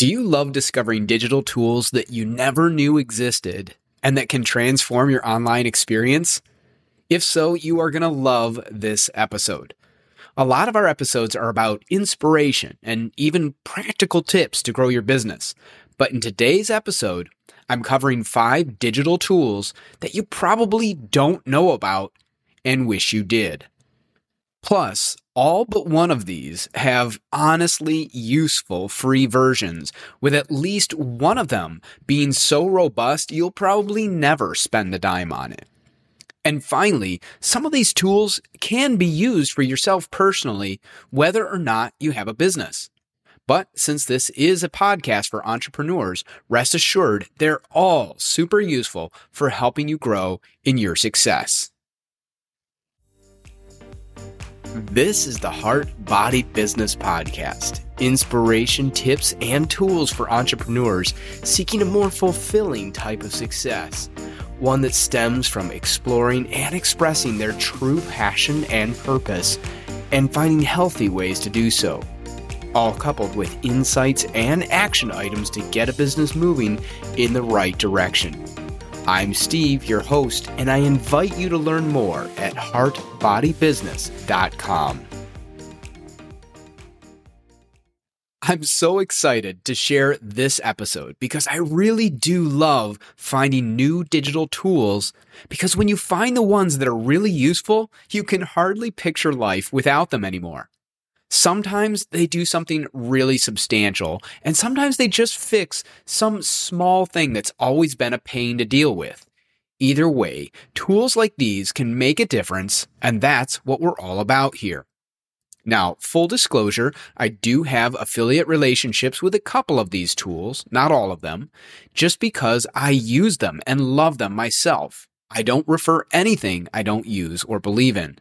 Do you love discovering digital tools that you never knew existed and that can transform your online experience? If so, you are going to love this episode. A lot of our episodes are about inspiration and even practical tips to grow your business. But in today's episode, I'm covering five digital tools that you probably don't know about and wish you did. Plus, all but one of these have honestly useful free versions, with at least one of them being so robust you'll probably never spend a dime on it. And finally, some of these tools can be used for yourself personally, whether or not you have a business. But since this is a podcast for entrepreneurs, rest assured they're all super useful for helping you grow in your success. This is the Heart Body Business Podcast inspiration, tips, and tools for entrepreneurs seeking a more fulfilling type of success. One that stems from exploring and expressing their true passion and purpose and finding healthy ways to do so. All coupled with insights and action items to get a business moving in the right direction. I'm Steve, your host, and I invite you to learn more at heartbodybusiness.com. I'm so excited to share this episode because I really do love finding new digital tools because when you find the ones that are really useful, you can hardly picture life without them anymore. Sometimes they do something really substantial, and sometimes they just fix some small thing that's always been a pain to deal with. Either way, tools like these can make a difference, and that's what we're all about here. Now, full disclosure, I do have affiliate relationships with a couple of these tools, not all of them, just because I use them and love them myself. I don't refer anything I don't use or believe in.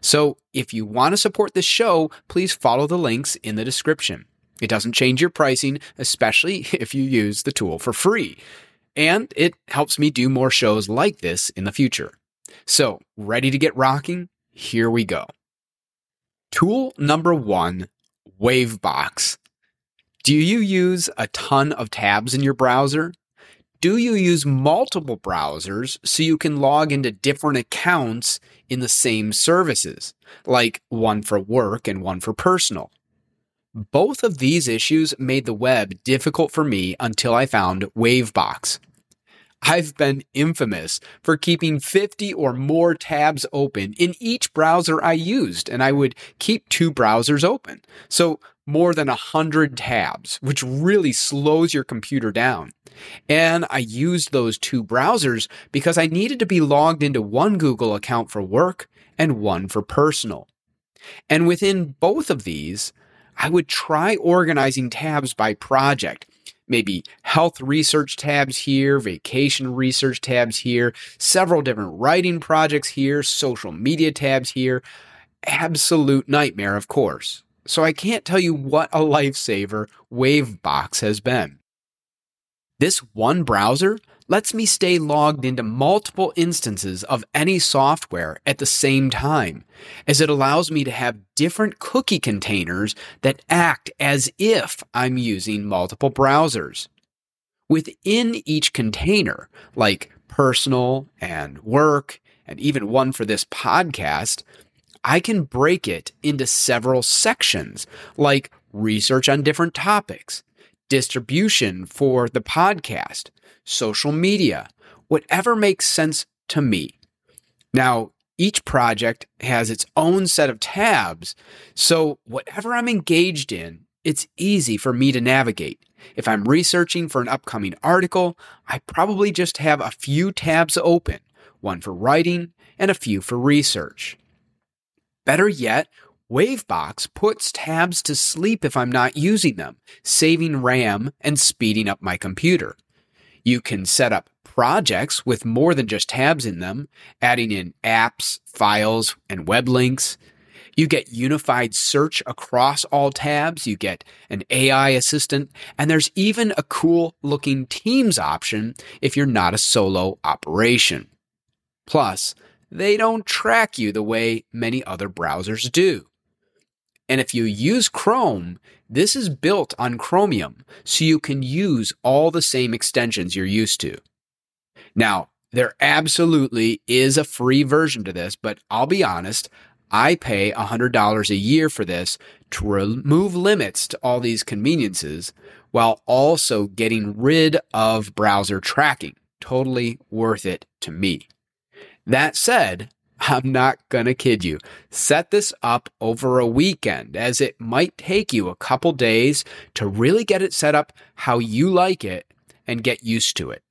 So if you want to support this show, please follow the links in the description. It doesn't change your pricing, especially if you use the tool for free. And it helps me do more shows like this in the future. So, ready to get rocking? Here we go. Tool number one Wavebox. Do you use a ton of tabs in your browser? Do you use multiple browsers so you can log into different accounts in the same services, like one for work and one for personal? Both of these issues made the web difficult for me until I found Wavebox. I've been infamous for keeping 50 or more tabs open in each browser I used, and I would keep two browsers open. So more than 100 tabs, which really slows your computer down. And I used those two browsers because I needed to be logged into one Google account for work and one for personal. And within both of these, I would try organizing tabs by project. Maybe health research tabs here, vacation research tabs here, several different writing projects here, social media tabs here. Absolute nightmare, of course. So I can't tell you what a lifesaver Wavebox has been. This one browser lets me stay logged into multiple instances of any software at the same time, as it allows me to have different cookie containers that act as if I'm using multiple browsers. Within each container, like personal and work, and even one for this podcast, I can break it into several sections, like research on different topics, distribution for the podcast, social media, whatever makes sense to me. Now, each project has its own set of tabs, so whatever I'm engaged in, it's easy for me to navigate. If I'm researching for an upcoming article, I probably just have a few tabs open, one for writing and a few for research. Better yet, Wavebox puts tabs to sleep if I'm not using them, saving RAM and speeding up my computer. You can set up projects with more than just tabs in them, adding in apps, files, and web links. You get unified search across all tabs. You get an AI assistant, and there's even a cool looking Teams option if you're not a solo operation. Plus, they don't track you the way many other browsers do. And if you use Chrome, this is built on Chromium, so you can use all the same extensions you're used to. Now, there absolutely is a free version to this, but I'll be honest, I pay $100 a year for this to remove limits to all these conveniences while also getting rid of browser tracking. Totally worth it to me. That said, I'm not going to kid you. Set this up over a weekend as it might take you a couple days to really get it set up how you like it and get used to it.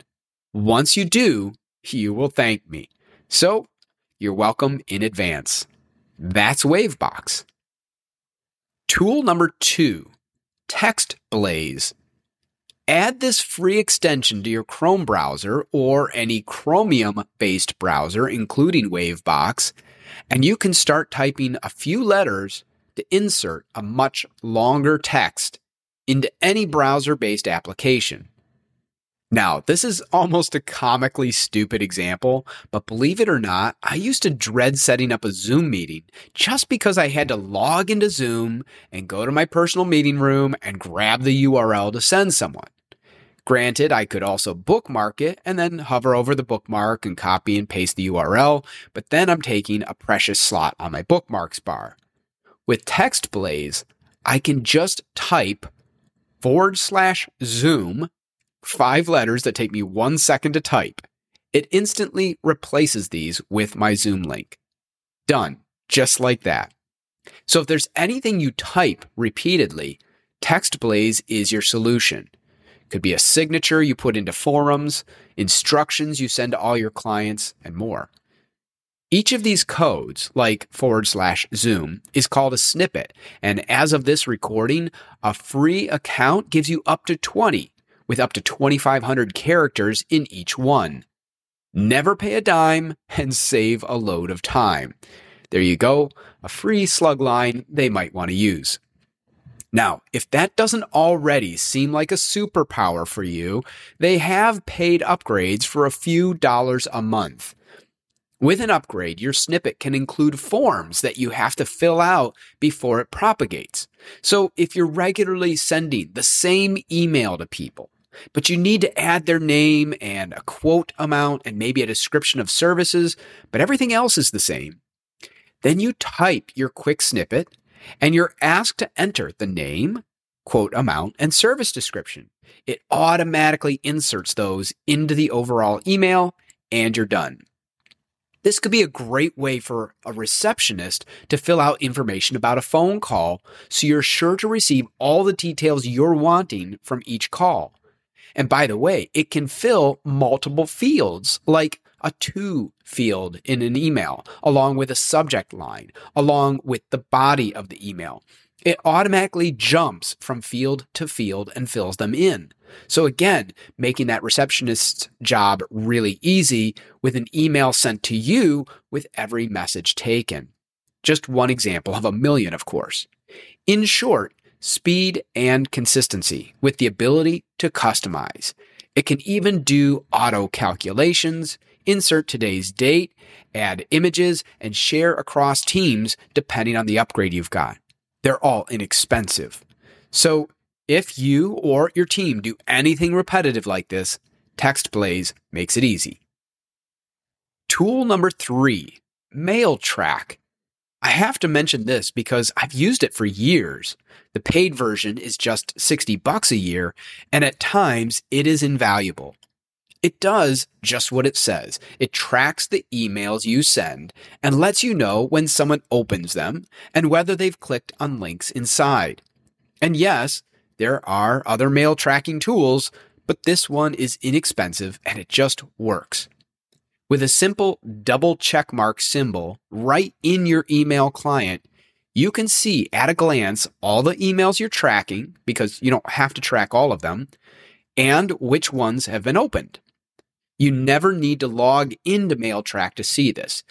Once you do, you will thank me. So, you're welcome in advance. That's Wavebox. Tool number two, Text Blaze. Add this free extension to your Chrome browser or any Chromium based browser, including Wavebox, and you can start typing a few letters to insert a much longer text into any browser based application. Now, this is almost a comically stupid example, but believe it or not, I used to dread setting up a Zoom meeting just because I had to log into Zoom and go to my personal meeting room and grab the URL to send someone. Granted, I could also bookmark it and then hover over the bookmark and copy and paste the URL, but then I'm taking a precious slot on my bookmarks bar. With Text Blaze, I can just type forward slash Zoom five letters that take me one second to type. It instantly replaces these with my Zoom link. Done, just like that. So if there's anything you type repeatedly, TextBlaze is your solution. Could be a signature you put into forums, instructions you send to all your clients, and more. Each of these codes, like forward slash Zoom, is called a snippet. And as of this recording, a free account gives you up to 20 with up to 2,500 characters in each one. Never pay a dime and save a load of time. There you go, a free slug line they might want to use. Now, if that doesn't already seem like a superpower for you, they have paid upgrades for a few dollars a month. With an upgrade, your snippet can include forms that you have to fill out before it propagates. So if you're regularly sending the same email to people, but you need to add their name and a quote amount and maybe a description of services, but everything else is the same. Then you type your quick snippet and you're asked to enter the name, quote amount, and service description. It automatically inserts those into the overall email and you're done. This could be a great way for a receptionist to fill out information about a phone call so you're sure to receive all the details you're wanting from each call. And by the way, it can fill multiple fields like a to field in an email, along with a subject line, along with the body of the email. It automatically jumps from field to field and fills them in. So again, making that receptionist's job really easy with an email sent to you with every message taken. Just one example of a million, of course. In short, speed, and consistency with the ability to customize. It can even do auto calculations, insert today's date, add images, and share across teams depending on the upgrade you've got. They're all inexpensive. So if you or your team do anything repetitive like this, TextBlaze makes it easy. Tool number three, MailTrack. I have to mention this because I've used it for years. The paid version is just 60 bucks a year, and at times it is invaluable. It does just what it says. It tracks the emails you send and lets you know when someone opens them and whether they've clicked on links inside. And yes, there are other mail tracking tools, but this one is inexpensive and it just works. With a simple double checkmark symbol right in your email client, you can see at a glance all the emails you're tracking because you don't have to track all of them and which ones have been opened. You never need to log into MailTrack to see this.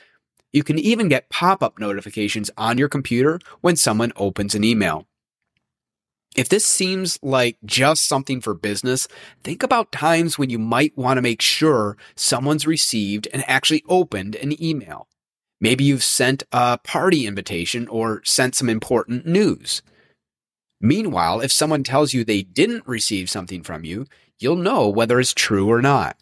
You can even get pop up notifications on your computer when someone opens an email. If this seems like just something for business, think about times when you might want to make sure someone's received and actually opened an email. Maybe you've sent a party invitation or sent some important news. Meanwhile, if someone tells you they didn't receive something from you, you'll know whether it's true or not.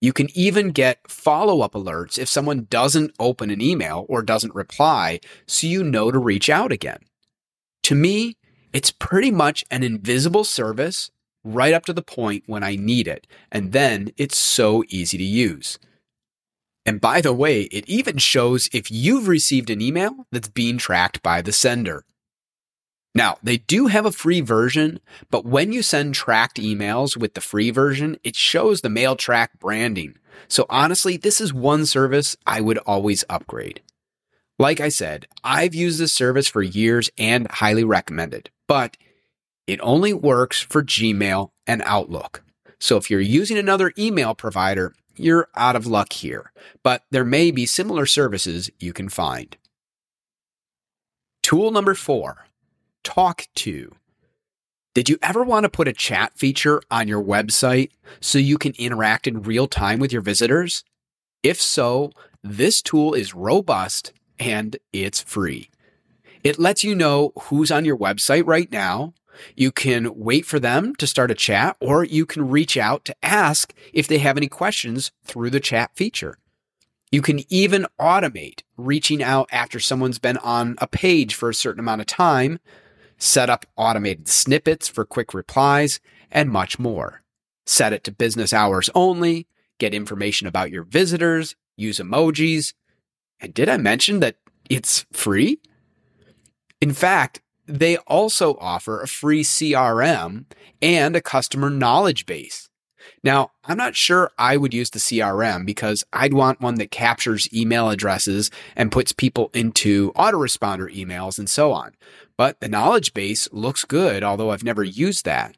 You can even get follow up alerts if someone doesn't open an email or doesn't reply, so you know to reach out again. To me, it's pretty much an invisible service right up to the point when I need it, and then it's so easy to use. And by the way, it even shows if you've received an email that's being tracked by the sender. Now, they do have a free version, but when you send tracked emails with the free version, it shows the Mailtrack branding. So honestly, this is one service I would always upgrade. Like I said, I've used this service for years and highly recommend it, but it only works for Gmail and Outlook. So if you're using another email provider, you're out of luck here, but there may be similar services you can find. Tool number four Tawk.to. Did you ever want to put a chat feature on your website so you can interact in real time with your visitors? If so, this tool is robust and it's free. It lets you know who's on your website right now. You can wait for them to start a chat, or you can reach out to ask if they have any questions through the chat feature. You can even automate reaching out after someone's been on a page for a certain amount of time set up automated snippets for quick replies, and much more. Set it to business hours only, get information about your visitors, use emojis. And did I mention that it's free? In fact, they also offer a free CRM and a customer knowledge base. Now, I'm not sure I would use the CRM because I'd want one that captures email addresses and puts people into autoresponder emails and so on. But the knowledge base looks good, although I've never used that.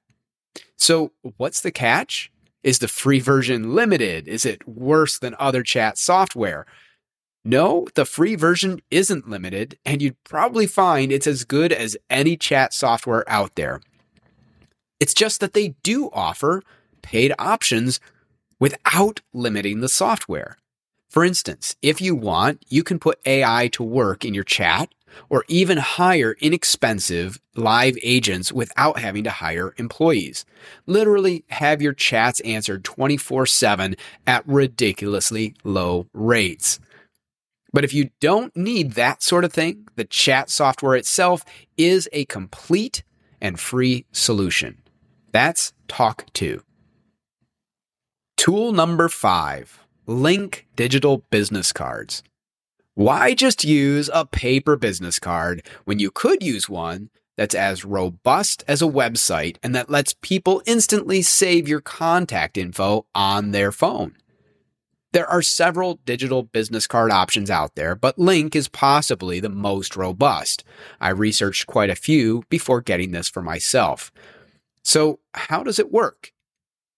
So, what's the catch? Is the free version limited? Is it worse than other chat software? No, the free version isn't limited, and you'd probably find it's as good as any chat software out there. It's just that they do offer paid options without limiting the software. For instance, if you want, you can put AI to work in your chat or even hire inexpensive live agents without having to hire employees. Literally have your chats answered 24 7 at ridiculously low rates. But if you don't need that sort of thing, the chat software itself is a complete and free solution. That's Tawk.to. Tool number five Linq digital business cards. Why just use a paper business card when you could use one that's as robust as a website and that lets people instantly save your contact info on their phone? There are several digital business card options out there, but Linq is possibly the most robust. I researched quite a few before getting this for myself. So, how does it work?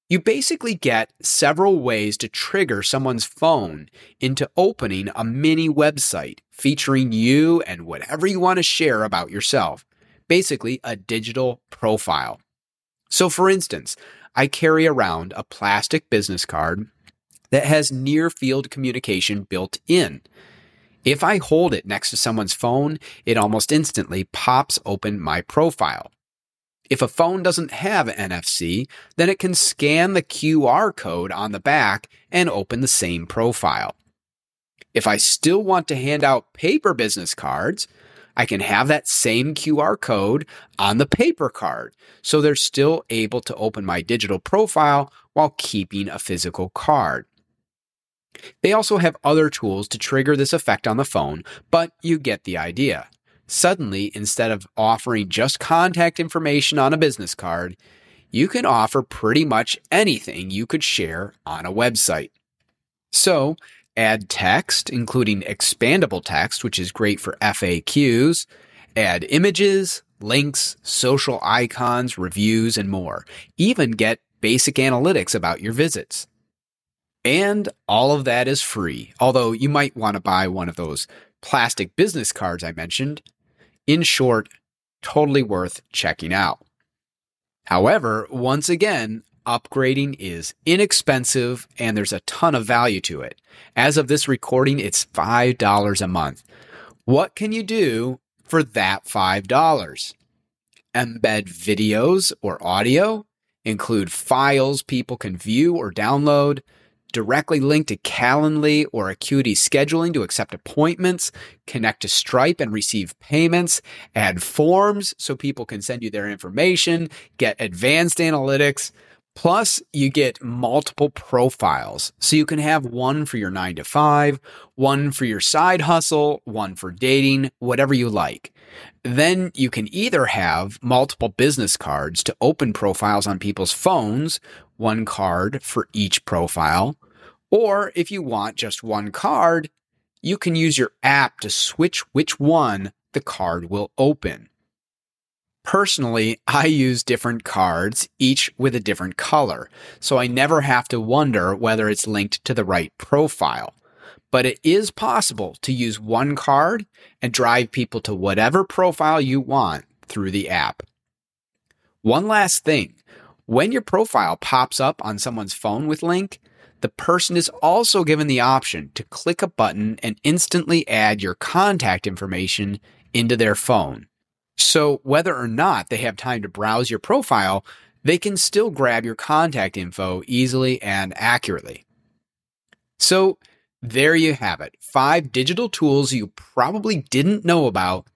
You basically get several ways to trigger someone's phone into opening a mini website featuring you and whatever you want to share about yourself. Basically, a digital profile. So, for instance, I carry around a plastic business card that has near field communication built in. If I hold it next to someone's phone, it almost instantly pops open my profile. If a phone doesn't have NFC, then it can scan the QR code on the back and open the same profile. If I still want to hand out paper business cards, I can have that same QR code on the paper card. So they're still able to open my digital profile while keeping a physical card. They also have other tools to trigger this effect on the phone, but you get the idea. Suddenly, instead of offering just contact information on a business card, you can offer pretty much anything you could share on a website. So, add text, including expandable text, which is great for FAQs, add images, links, social icons, reviews, and more. Even get basic analytics about your visits. And all of that is free, although you might want to buy one of those plastic business cards I mentioned in short, totally worth checking out. However, once again, upgrading is inexpensive and there's a ton of value to it. As of this recording, it's $5 a month. What can you do for that $5? Embed videos or audio, include files people can view or download, directly link to Calendly or Acuity scheduling to accept appointments, connect to Stripe and receive payments, add forms so people can send you their information, get advanced analytics. Plus, you get multiple profiles. So you can have one for your nine to five, one for your side hustle, one for dating, whatever you like. Then you can either have multiple business cards to open profiles on people's phones, one card for each profile. Or if you want just one card, you can use your app to switch which one the card will open. Personally, I use different cards, each with a different color, so I never have to wonder whether it's linked to the right profile. But it is possible to use one card and drive people to whatever profile you want through the app. One last thing when your profile pops up on someone's phone with Linq, the person is also given the option to click a button and instantly add your contact information into their phone. So whether or not they have time to browse your profile, they can still grab your contact info easily and accurately. So there you have it. Five digital tools you probably didn't know about.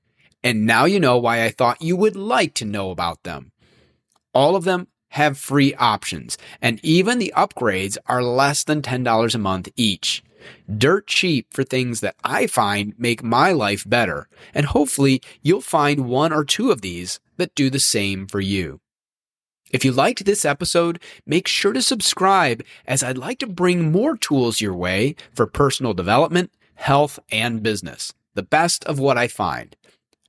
And now you know why I thought you would like to know about them. All of them have free options, and even the upgrades are less than $10 a month each dirt cheap for things that I find make my life better. And hopefully you'll find one or two of these that do the same for you. If you liked this episode, make sure to subscribe as I'd like to bring more tools your way for personal development, health, and business. The best of what I find.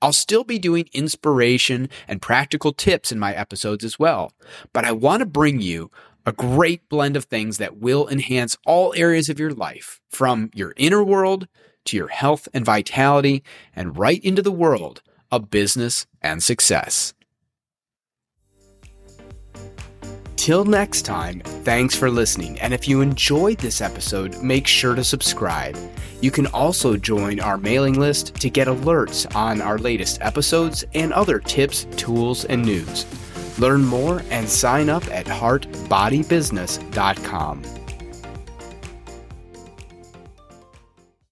I'll still be doing inspiration and practical tips in my episodes as well, but I want to bring you a great blend of things that will enhance all areas of your life, from your inner world to your health and vitality, and right into the world of business and success. Till next time, thanks for listening. And if you enjoyed this episode, make sure to subscribe. You can also join our mailing list to get alerts on our latest episodes and other tips, tools, and news. Learn more and sign up at heartbodybusiness.com.